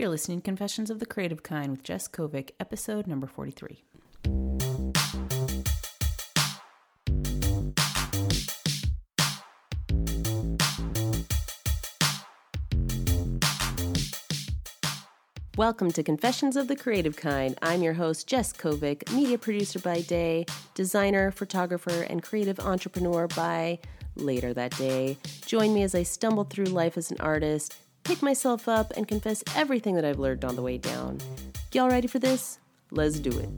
You're listening to Confessions of the Creative Kind with Jess Kovic, episode number 43. Welcome to Confessions of the Creative Kind. I'm your host, Jess Kovic, media producer by day, designer, photographer, and creative entrepreneur by later that day. Join me as I stumble through life as an artist pick myself up, and confess everything that I've learned on the way down. Y'all ready for this? Let's do it.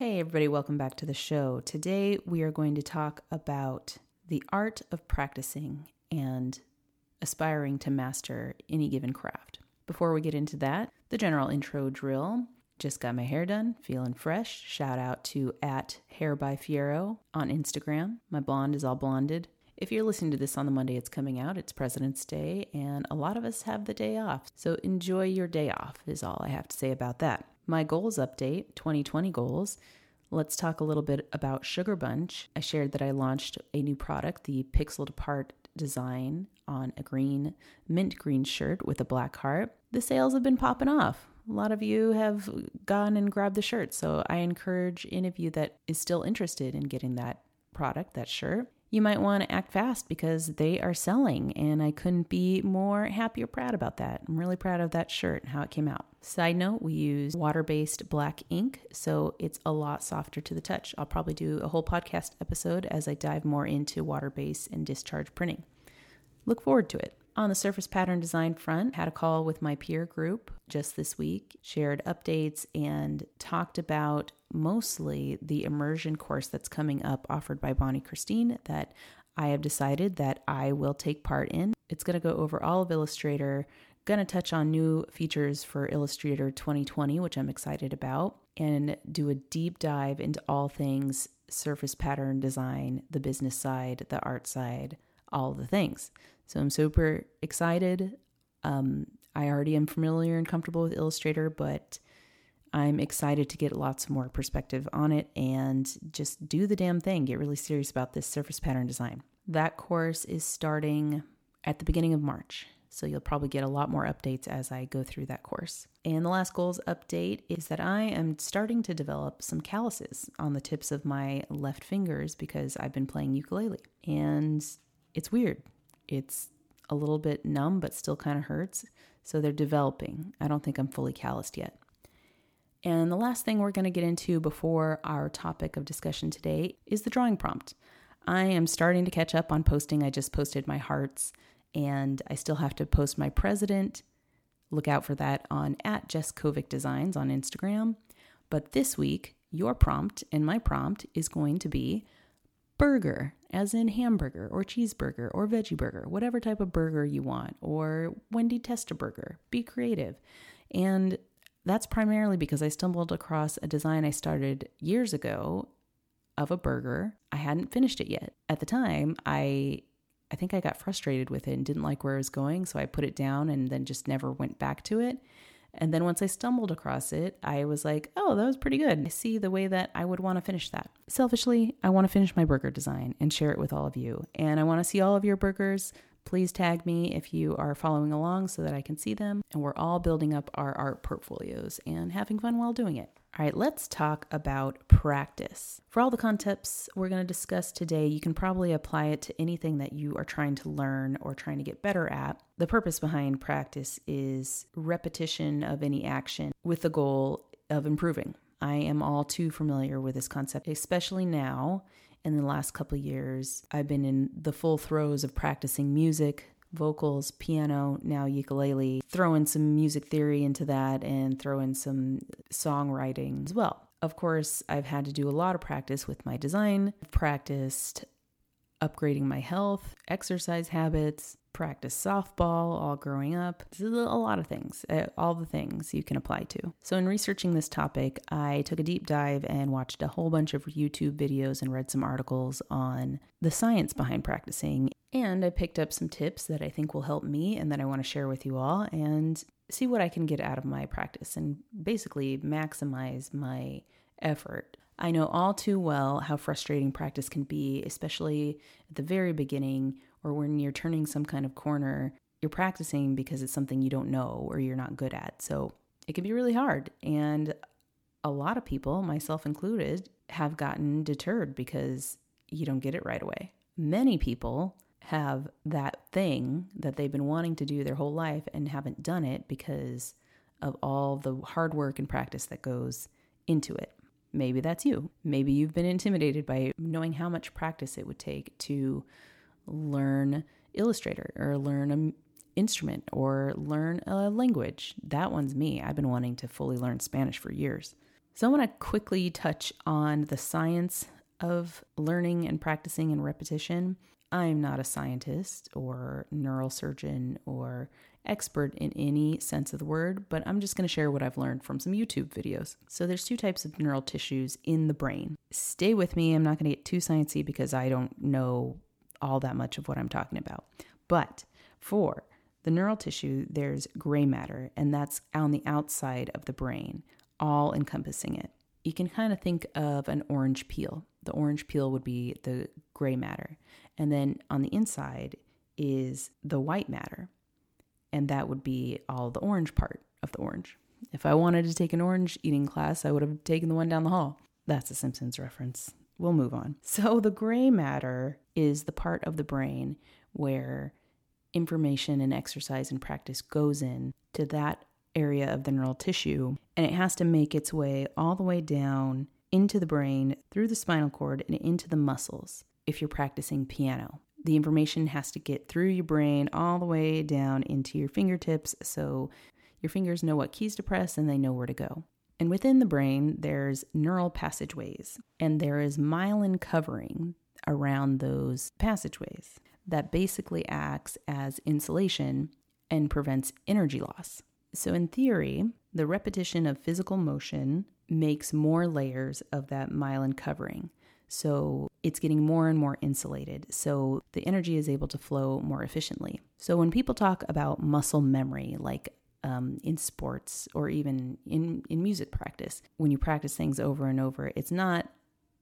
Hey, everybody, welcome back to the show. Today, we are going to talk about the art of practicing and aspiring to master any given craft. Before we get into that, the general intro drill. Just got my hair done, feeling fresh. Shout out to at Hair by Fiero on Instagram. My blonde is all blonded. If you're listening to this on the Monday it's coming out, it's President's Day, and a lot of us have the day off. So enjoy your day off, is all I have to say about that. My goals update 2020 goals. Let's talk a little bit about Sugar Bunch. I shared that I launched a new product, the Pixel Apart design on a green, mint green shirt with a black heart. The sales have been popping off. A lot of you have gone and grabbed the shirt. So I encourage any of you that is still interested in getting that product, that shirt, you might want to act fast because they are selling. And I couldn't be more happy or proud about that. I'm really proud of that shirt and how it came out. Side note, we use water based black ink, so it's a lot softer to the touch. I'll probably do a whole podcast episode as I dive more into water based and discharge printing. Look forward to it. On the surface pattern design front, had a call with my peer group just this week, shared updates, and talked about mostly the immersion course that's coming up offered by Bonnie Christine that I have decided that I will take part in. It's going to go over all of Illustrator, going to touch on new features for Illustrator 2020, which I'm excited about, and do a deep dive into all things surface pattern design, the business side, the art side, all the things. So I'm super excited. Um, I already am familiar and comfortable with Illustrator, but I'm excited to get lots more perspective on it and just do the damn thing. Get really serious about this surface pattern design. That course is starting at the beginning of March. So you'll probably get a lot more updates as I go through that course. And the last goals update is that I am starting to develop some calluses on the tips of my left fingers because I've been playing ukulele. And it's weird. It's a little bit numb, but still kind of hurts. So they're developing. I don't think I'm fully calloused yet. And the last thing we're going to get into before our topic of discussion today is the drawing prompt. I am starting to catch up on posting. I just posted my hearts, and I still have to post my president. Look out for that on at Jess Kovic Designs on Instagram. But this week, your prompt and my prompt is going to be burger, as in hamburger or cheeseburger or veggie burger, whatever type of burger you want, or Wendy Testa burger. Be creative. And that's primarily because I stumbled across a design I started years ago of a burger. I hadn't finished it yet. At the time, I I think I got frustrated with it and didn't like where it was going, so I put it down and then just never went back to it. And then once I stumbled across it, I was like, oh, that was pretty good. I see the way that I would want to finish that. Selfishly, I want to finish my burger design and share it with all of you. And I want to see all of your burgers. Please tag me if you are following along so that I can see them. And we're all building up our art portfolios and having fun while doing it. All right, let's talk about practice. For all the concepts we're going to discuss today, you can probably apply it to anything that you are trying to learn or trying to get better at. The purpose behind practice is repetition of any action with the goal of improving. I am all too familiar with this concept, especially now in the last couple years. I've been in the full throes of practicing music, vocals, piano, now ukulele, throw in some music theory into that and throw in some songwriting as well. Of course, I've had to do a lot of practice with my design, I've practiced upgrading my health, exercise habits, practice softball all growing up. a lot of things, uh, all the things you can apply to. So, in researching this topic, I took a deep dive and watched a whole bunch of YouTube videos and read some articles on the science behind practicing and I picked up some tips that I think will help me and that I want to share with you all and see what I can get out of my practice and basically maximize my effort. I know all too well how frustrating practice can be, especially at the very beginning or when you're turning some kind of corner, you're practicing because it's something you don't know or you're not good at. So it can be really hard. And a lot of people, myself included, have gotten deterred because you don't get it right away. Many people have that thing that they've been wanting to do their whole life and haven't done it because of all the hard work and practice that goes into it. Maybe that's you. Maybe you've been intimidated by knowing how much practice it would take to learn Illustrator or learn an instrument or learn a language. That one's me. I've been wanting to fully learn Spanish for years. So I want to quickly touch on the science of learning and practicing and repetition. I'm not a scientist or neurosurgeon or expert in any sense of the word, but I'm just going to share what I've learned from some YouTube videos. So there's two types of neural tissues in the brain. Stay with me. I'm not going to get too sciencey because I don't know all that much of what I'm talking about. But for the neural tissue, there's gray matter, and that's on the outside of the brain, all encompassing it. You can kind of think of an orange peel. The orange peel would be the gray matter. And then on the inside is the white matter and that would be all the orange part of the orange. If I wanted to take an orange eating class, I would have taken the one down the hall. That's a Simpsons reference. We'll move on. So, the gray matter is the part of the brain where information and exercise and practice goes in to that area of the neural tissue, and it has to make its way all the way down into the brain, through the spinal cord, and into the muscles if you're practicing piano the information has to get through your brain all the way down into your fingertips so your fingers know what keys to press and they know where to go. And within the brain, there's neural passageways, and there is myelin covering around those passageways that basically acts as insulation and prevents energy loss. So, in theory, the repetition of physical motion makes more layers of that myelin covering. So it's getting more and more insulated. So the energy is able to flow more efficiently. So when people talk about muscle memory, like um, in sports or even in, in music practice, when you practice things over and over, it's not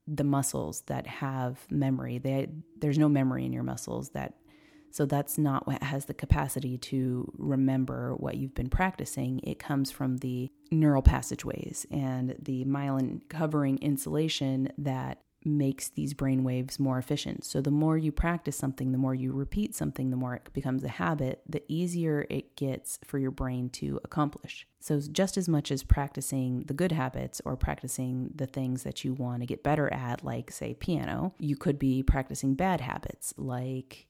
the muscles that have memory. They, there's no memory in your muscles that so that's not what has the capacity to remember what you've been practicing. It comes from the neural passageways and the myelin covering insulation that makes these brain waves more efficient. So the more you practice something, the more you repeat something, the more it becomes a habit, the easier it gets for your brain to accomplish. So just as much as practicing the good habits or practicing the things that you want to get better at, like say piano, you could be practicing bad habits like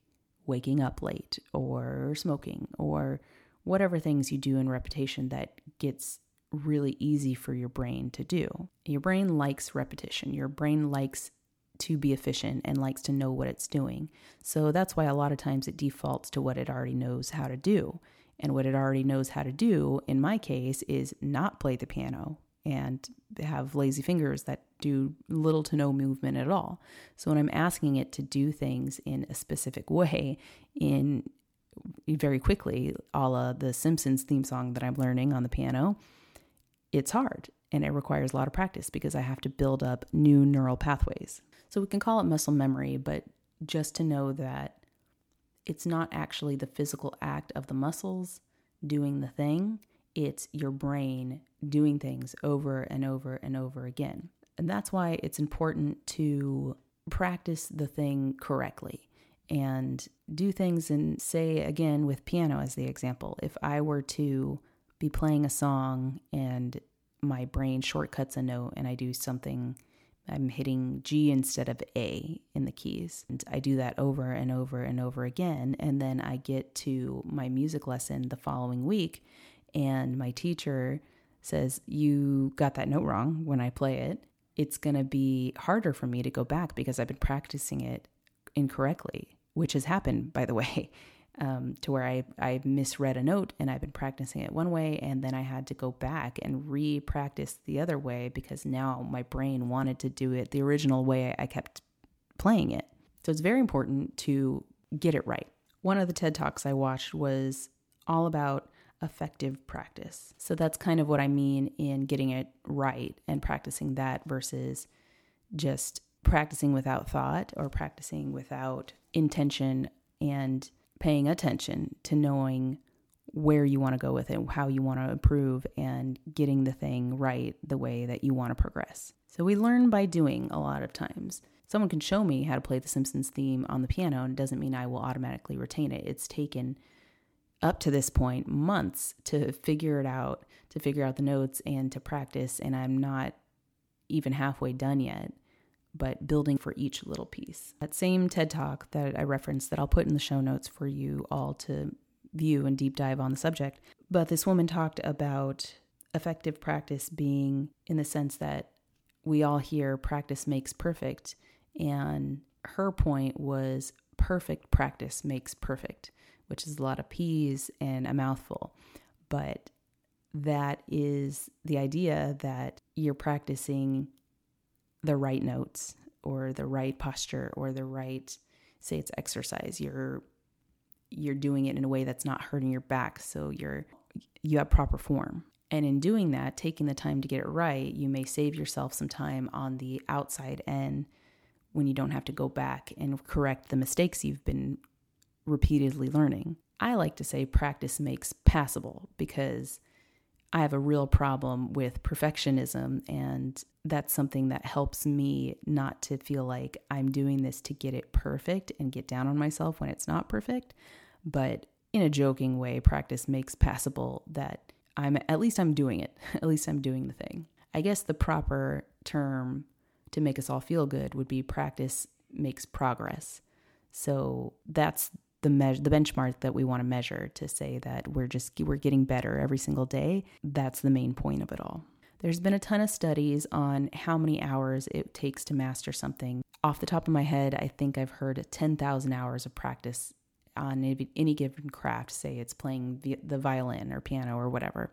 waking up late or smoking or whatever things you do in repetition that gets really easy for your brain to do. Your brain likes repetition. Your brain likes to be efficient and likes to know what it's doing. So that's why a lot of times it defaults to what it already knows how to do. And what it already knows how to do, in my case, is not play the piano and have lazy fingers that do little to no movement at all. So when I'm asking it to do things in a specific way, in very quickly, a la the Simpsons theme song that I'm learning on the piano, it's hard and it requires a lot of practice because I have to build up new neural pathways. So we can call it muscle memory, but just to know that it's not actually the physical act of the muscles doing the thing, it's your brain doing things over and over and over again. And that's why it's important to practice the thing correctly and do things and say again with piano as the example. If I were to be playing a song and my brain shortcuts a note and I do something, I'm hitting G instead of A in the keys. And I do that over and over and over again. And then I get to my music lesson the following week, and my teacher says, You got that note wrong when I play it. It's going to be harder for me to go back because I've been practicing it incorrectly, which has happened, by the way um, to where I, I misread a note and I've been practicing it one way and then I had to go back and re practice the other way because now my brain wanted to do it the original way I kept playing it. So it's very important to get it right. One of the TED Talks I watched was all about effective practice. So that's kind of what I mean in getting it right and practicing that versus just practicing without thought or practicing without intention and paying attention to knowing where you want to go with it, how you want to improve, and getting the thing right the way that you want to progress. So we learn by doing a lot of times. Someone can show me how to play the Simpsons theme on the piano, and it doesn't mean I will automatically retain it. It's taken up to this point months to figure it out, to figure out the notes and to practice, and I'm not even halfway done yet but building for each little piece. That same TED Talk that I referenced, that I'll put in the show notes for you all to view and deep dive on the subject. But this woman talked about effective practice being in the sense that we all hear practice makes perfect. And her point was perfect practice makes perfect, which is a lot of P's and a mouthful. But that is the idea that you're practicing the right notes or the right posture or the right say it's exercise you're you're doing it in a way that's not hurting your back so you're you have proper form. And in doing that taking the time to get it right you may save yourself some time on the outside end when you don't have to go back and correct the mistakes you've been repeatedly learning. I like to say practice makes passable because I have a real problem with perfectionism, and that's something that helps me not to feel like I'm doing this to get it perfect and get down on myself when it's not perfect. But in a joking way, practice makes passable that I'm at least I'm doing it. At least I'm doing the thing. I guess the proper term to make us all feel good would be practice makes progress. So that's the me- the benchmark that we want to measure to say that we're just we're getting better every single day. That's the main point of it all. There's been a ton of studies on how many hours it takes to master something. Off the top of my head, I think I've heard 10,000 hours of practice on any given craft, say it's playing the violin or piano or whatever.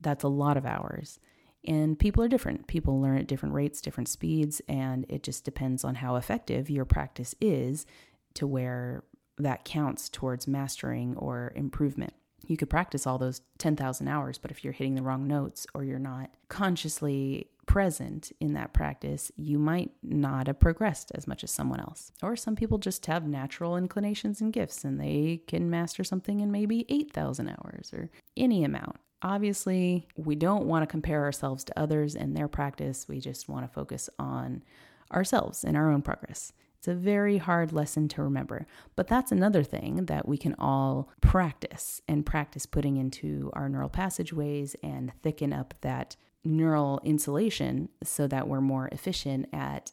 That's a lot of hours. And people are different. People learn at different rates, different speeds, and it just depends on how effective your practice is to where that counts towards mastering or improvement. You could practice all those 10,000 hours, but if you're hitting the wrong notes or you're not consciously present in that practice, you might not have progressed as much as someone else. Or some people just have natural inclinations and gifts and they can master something in maybe 8,000 hours or any amount. Obviously, we don't want to compare ourselves to others and their practice. We just want to focus on ourselves and our own progress. It's a very hard lesson to remember. But that's another thing that we can all practice and practice putting into our neural passageways and thicken up that neural insulation so that we're more efficient at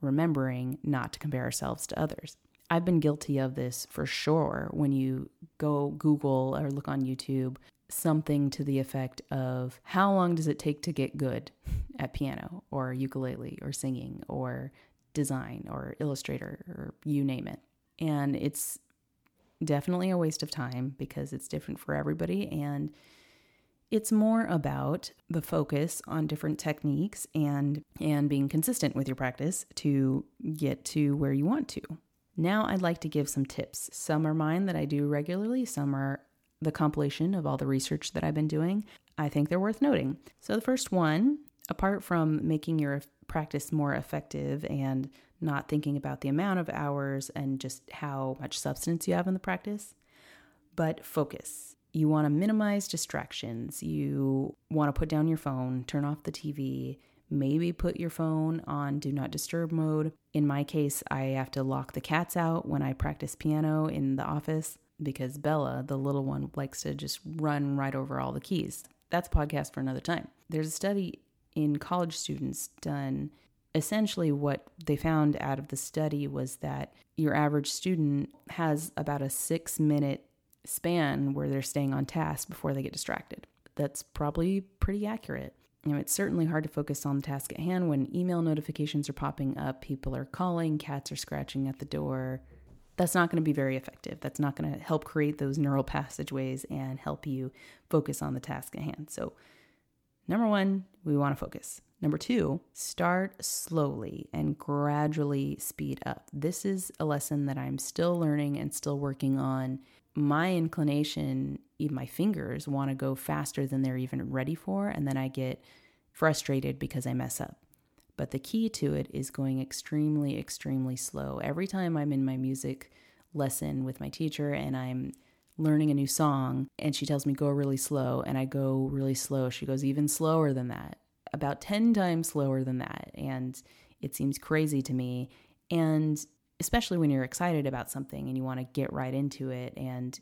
remembering not to compare ourselves to others. I've been guilty of this for sure when you go Google or look on YouTube something to the effect of how long does it take to get good at piano or ukulele or singing or design or illustrator or you name it. And it's definitely a waste of time because it's different for everybody and it's more about the focus on different techniques and and being consistent with your practice to get to where you want to. Now I'd like to give some tips. Some are mine that I do regularly, some are the compilation of all the research that I've been doing. I think they're worth noting. So the first one, apart from making your practice more effective and not thinking about the amount of hours and just how much substance you have in the practice, but focus. You want to minimize distractions. You want to put down your phone, turn off the TV, maybe put your phone on do not disturb mode. In my case, I have to lock the cats out when I practice piano in the office because Bella, the little one, likes to just run right over all the keys. That's a podcast for another time. There's a study in college students done essentially what they found out of the study was that your average student has about a six minute span where they're staying on task before they get distracted. That's probably pretty accurate. You know, it's certainly hard to focus on the task at hand when email notifications are popping up, people are calling, cats are scratching at the door. That's not going to be very effective. That's not going to help create those neural passageways and help you focus on the task at hand. So, Number one, we want to focus. Number two, start slowly and gradually speed up. This is a lesson that I'm still learning and still working on. My inclination, even my fingers, want to go faster than they're even ready for, and then I get frustrated because I mess up. But the key to it is going extremely, extremely slow. Every time I'm in my music lesson with my teacher and I'm learning a new song and she tells me go really slow and I go really slow. She goes even slower than that, about 10 times slower than that. And it seems crazy to me. And especially when you're excited about something and you want to get right into it and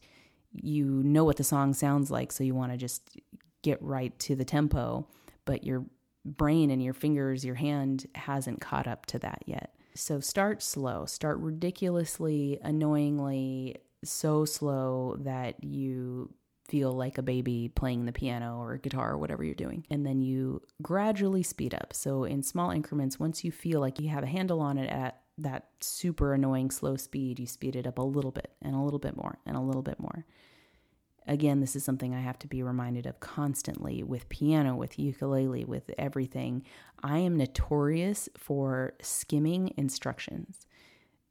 you know what the song sounds like, so you want to just get right to the tempo, but your brain and your fingers, your hand hasn't caught up to that yet. So start slow, start ridiculously, annoyingly so slow that you feel like a baby playing the piano or guitar or whatever you're doing. And then you gradually speed up. So, in small increments, once you feel like you have a handle on it at that super annoying slow speed, you speed it up a little bit and a little bit more and a little bit more. Again, this is something I have to be reminded of constantly with piano, with ukulele, with everything. I am notorious for skimming instructions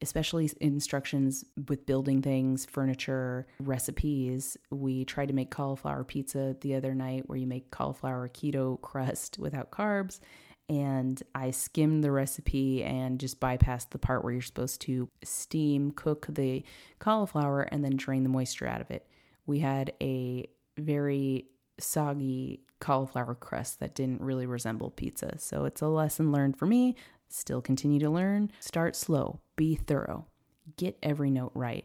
especially instructions with building things, furniture, recipes. We tried to make cauliflower pizza the other night where you make cauliflower keto crust without carbs. And I skimmed the recipe and just bypassed the part where you're supposed to steam cook the cauliflower and then drain the moisture out of it. We had a very soggy cauliflower crust that didn't really resemble pizza. So it's a lesson learned for me. Still continue to learn. Start slow. Be thorough. Get every note right.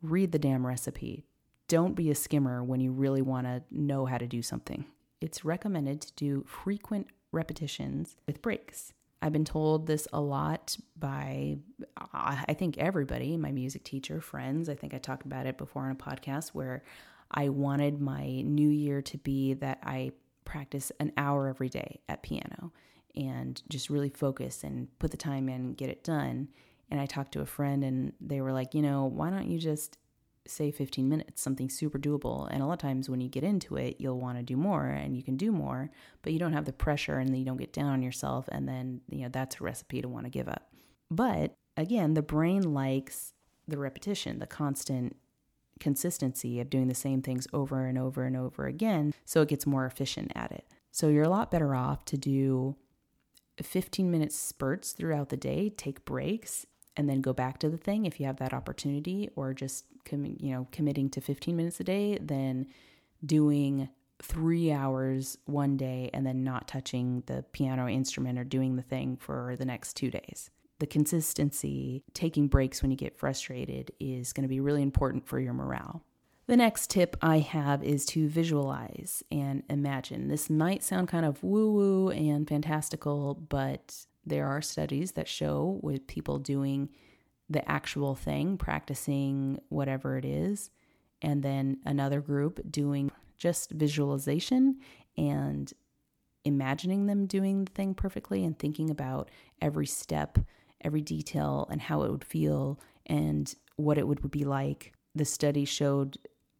Read the damn recipe. Don't be a skimmer when you really want to know how to do something. It's recommended to do frequent repetitions with breaks. I've been told this a lot by, I think, everybody, my music teacher, friends. I think I talked about it before on a podcast where I wanted my new year to be that I practice an hour every day at piano and just really focus and put the time in, and get it done. And I talked to a friend and they were like, you know, why don't you just say 15 minutes, something super doable. And a lot of times when you get into it, you'll want to do more and you can do more, but you don't have the pressure and then you don't get down on yourself. And then, you know, that's a recipe to want to give up. But again, the brain likes the repetition, the constant consistency of doing the same things over and over and over again. So it gets more efficient at it. So you're a lot better off to do 15 minute spurts throughout the day, take breaks, and then go back to the thing if you have that opportunity, or just com- you know committing to 15 minutes a day, then doing three hours one day and then not touching the piano instrument or doing the thing for the next two days. The consistency, taking breaks when you get frustrated, is going to be really important for your morale. The next tip I have is to visualize and imagine. This might sound kind of woo woo and fantastical, but there are studies that show with people doing the actual thing, practicing whatever it is, and then another group doing just visualization and imagining them doing the thing perfectly and thinking about every step, every detail, and how it would feel and what it would be like. The study showed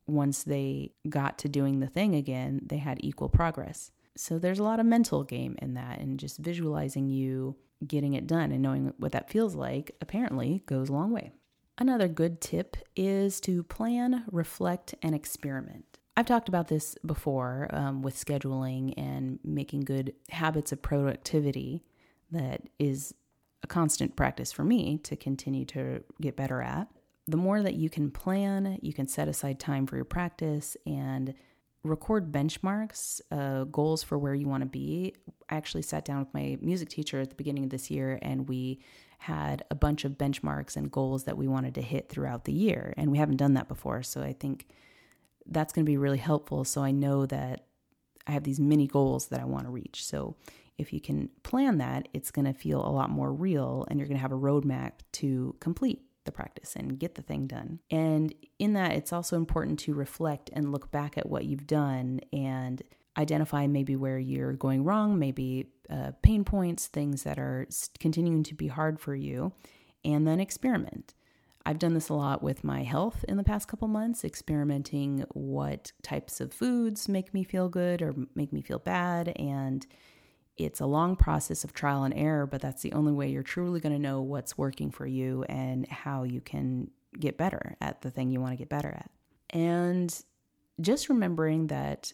once they got to doing the thing again, they had equal progress. So there's a lot of mental game in that, and just visualizing you getting it done and knowing what that feels like apparently goes a long way. Another good tip is to plan, reflect, and experiment. I've talked about this before um, with scheduling and making good habits of productivity that is a constant practice for me to continue to get better at the more that you can plan, you can set aside time for your practice and record benchmarks, uh, goals for where you want to be. I actually sat down with my music teacher at the beginning of this year and we had a bunch of benchmarks and goals that we wanted to hit throughout the year. And we haven't done that before. So I think that's going to be really helpful. So I know that I have these mini goals that I want to reach. So if you can plan that, it's going to feel a lot more real and you're going to have a roadmap to complete the practice and get the thing done. And in that, it's also important to reflect and look back at what you've done and identify maybe where you're going wrong, maybe uh, pain points, things that are continuing to be hard for you, and then experiment. I've done this a lot with my health in the past couple months, experimenting what types of foods make me feel good or make me feel bad, and it's a long process of trial and error, but that's the only way you're truly going to know what's working for you and how you can get better at the thing you want to get better at. And just remembering that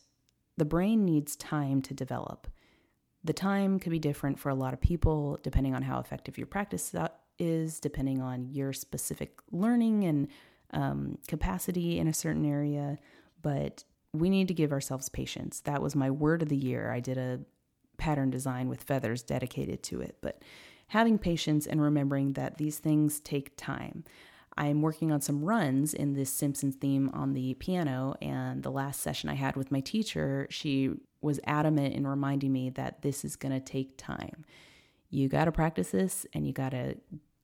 the brain needs time to develop. The time could be different for a lot of people depending on how effective your practice is, depending on your specific learning and um, capacity in a certain area. But we need to give ourselves patience. That was my word of the year. I did a pattern design with feathers dedicated to it. But having patience and remembering that these things take time. I'm working on some runs in this Simpsons theme on the piano, and the last session I had with my teacher, she was adamant in reminding me that this is going to take time. You got to practice this and you got to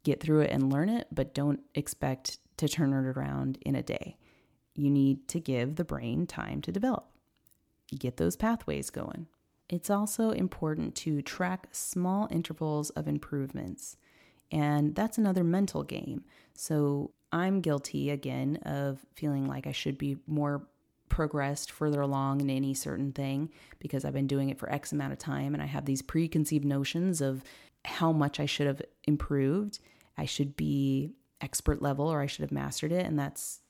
get through it and learn it, but don't expect to turn it around in a day. You need to give the brain time to develop, get those pathways going. It's also important to track small intervals of improvements. And that's another mental game. So I'm guilty again of feeling like I should be more progressed further along in any certain thing because I've been doing it for X amount of time and I have these preconceived notions of how much I should have improved. I should be expert level or I should have mastered it. And that's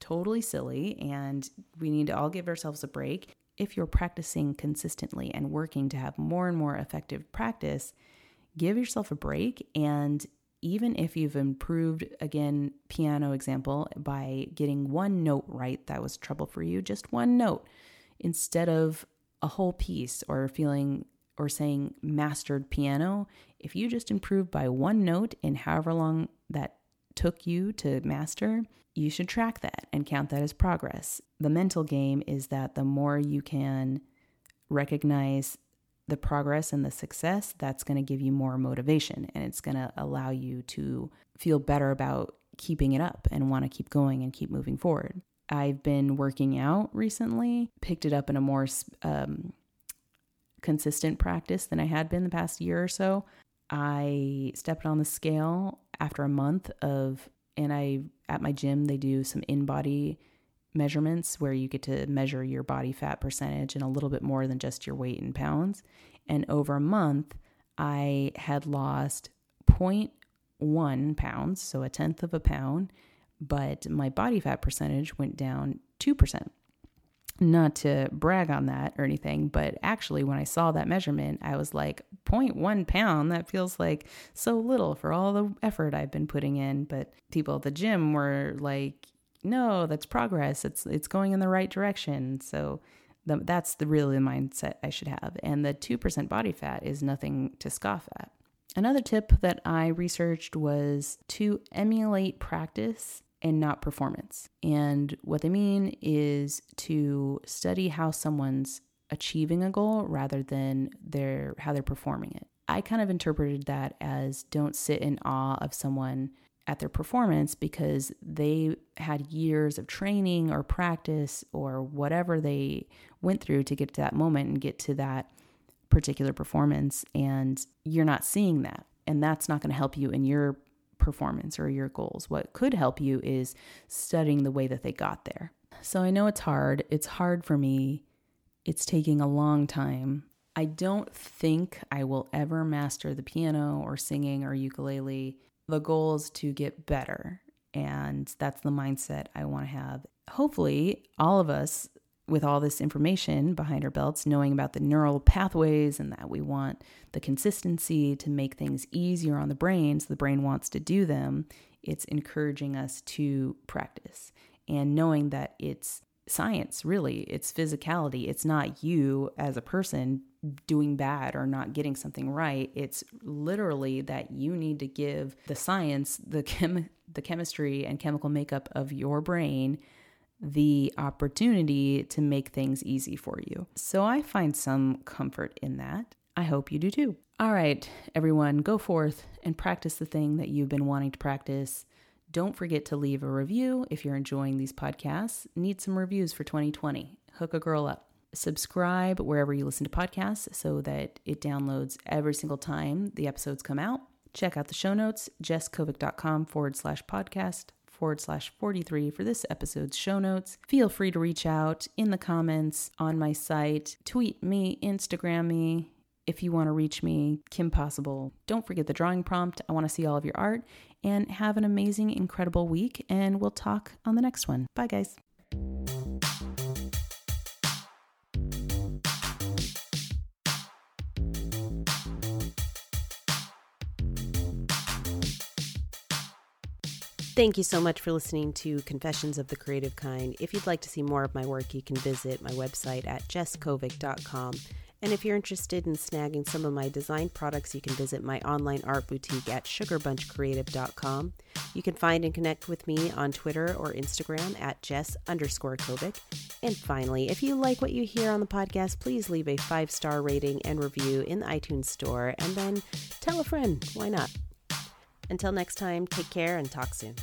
totally silly. And we need to all give ourselves a break. If you're practicing consistently and working to have more and more effective practice, give yourself a break. And even if you've improved, again, piano example, by getting one note right that was trouble for you, just one note instead of a whole piece or feeling or saying mastered piano, if you just improve by one note in however long that took you to master, you should track that and count that as progress. The mental game is that the more you can recognize the progress and the success, that's going to give you more motivation and it's going to allow you to feel better about keeping it up and want to keep going and keep moving forward. I've been working out recently, picked it up in a more um, consistent practice than I had been the past year or so. I stepped on the scale after a month of, and I, at my gym, they do some in body measurements where you get to measure your body fat percentage and a little bit more than just your weight in pounds. And over a month, I had lost 0.1 pounds, so a tenth of a pound, but my body fat percentage went down 2% not to brag on that or anything, but actually, when I saw that measurement, I was like, 0.1 pound, that feels like so little for all the effort I've been putting in. But people at the gym were like, no, that's progress. It's, it's going in the right direction. So the, that's the really the mindset I should have. And the 2% body fat is nothing to scoff at. Another tip that I researched was to emulate practice and not performance. And what they mean is to study how someone's achieving a goal rather than their how they're performing it. I kind of interpreted that as don't sit in awe of someone at their performance because they had years of training or practice or whatever they went through to get to that moment and get to that particular performance and you're not seeing that and that's not going to help you in your performance or your goals. What could help you is studying the way that they got there. So I know it's hard. It's hard for me. It's taking a long time. I don't think I will ever master the piano or singing or ukulele. The goal is to get better. And that's the mindset I want to have. Hopefully, all of us with all this information behind our belts, knowing about the neural pathways and that we want the consistency to make things easier on the brain, so the brain wants to do them, it's encouraging us to practice. And knowing that it's science, really, it's physicality. It's not you as a person doing bad or not getting something right. It's literally that you need to give the science, the chem- the chemistry and chemical makeup of your brain the opportunity to make things easy for you. So I find some comfort in that. I hope you do too. All right, everyone, go forth and practice the thing that you've been wanting to practice. Don't forget to leave a review if you're enjoying these podcasts. Need some reviews for 2020. Hook a girl up. Subscribe wherever you listen to podcasts so that it downloads every single time the episodes come out. Check out the show notes, jesskovic.com forward slash podcast forward slash 43 for this episode's show notes. Feel free to reach out in the comments on my site, tweet me, Instagram me. If you want to reach me, Kim Possible. Don't forget the drawing prompt. I want to see all of your art and have an amazing, incredible week. And we'll talk on the next one. Bye, guys. Thank you so much for listening to Confessions of the Creative Kind. If you'd like to see more of my work, you can visit my website at jesskovic.com. And if you're interested in snagging some of my design products, you can visit my online art boutique at sugarbunchcreative.com. You can find and connect with me on Twitter or Instagram at jess underscore kovic. And finally, if you like what you hear on the podcast, please leave a five star rating and review in the iTunes store and then tell a friend. Why not? Until next time, take care and talk soon.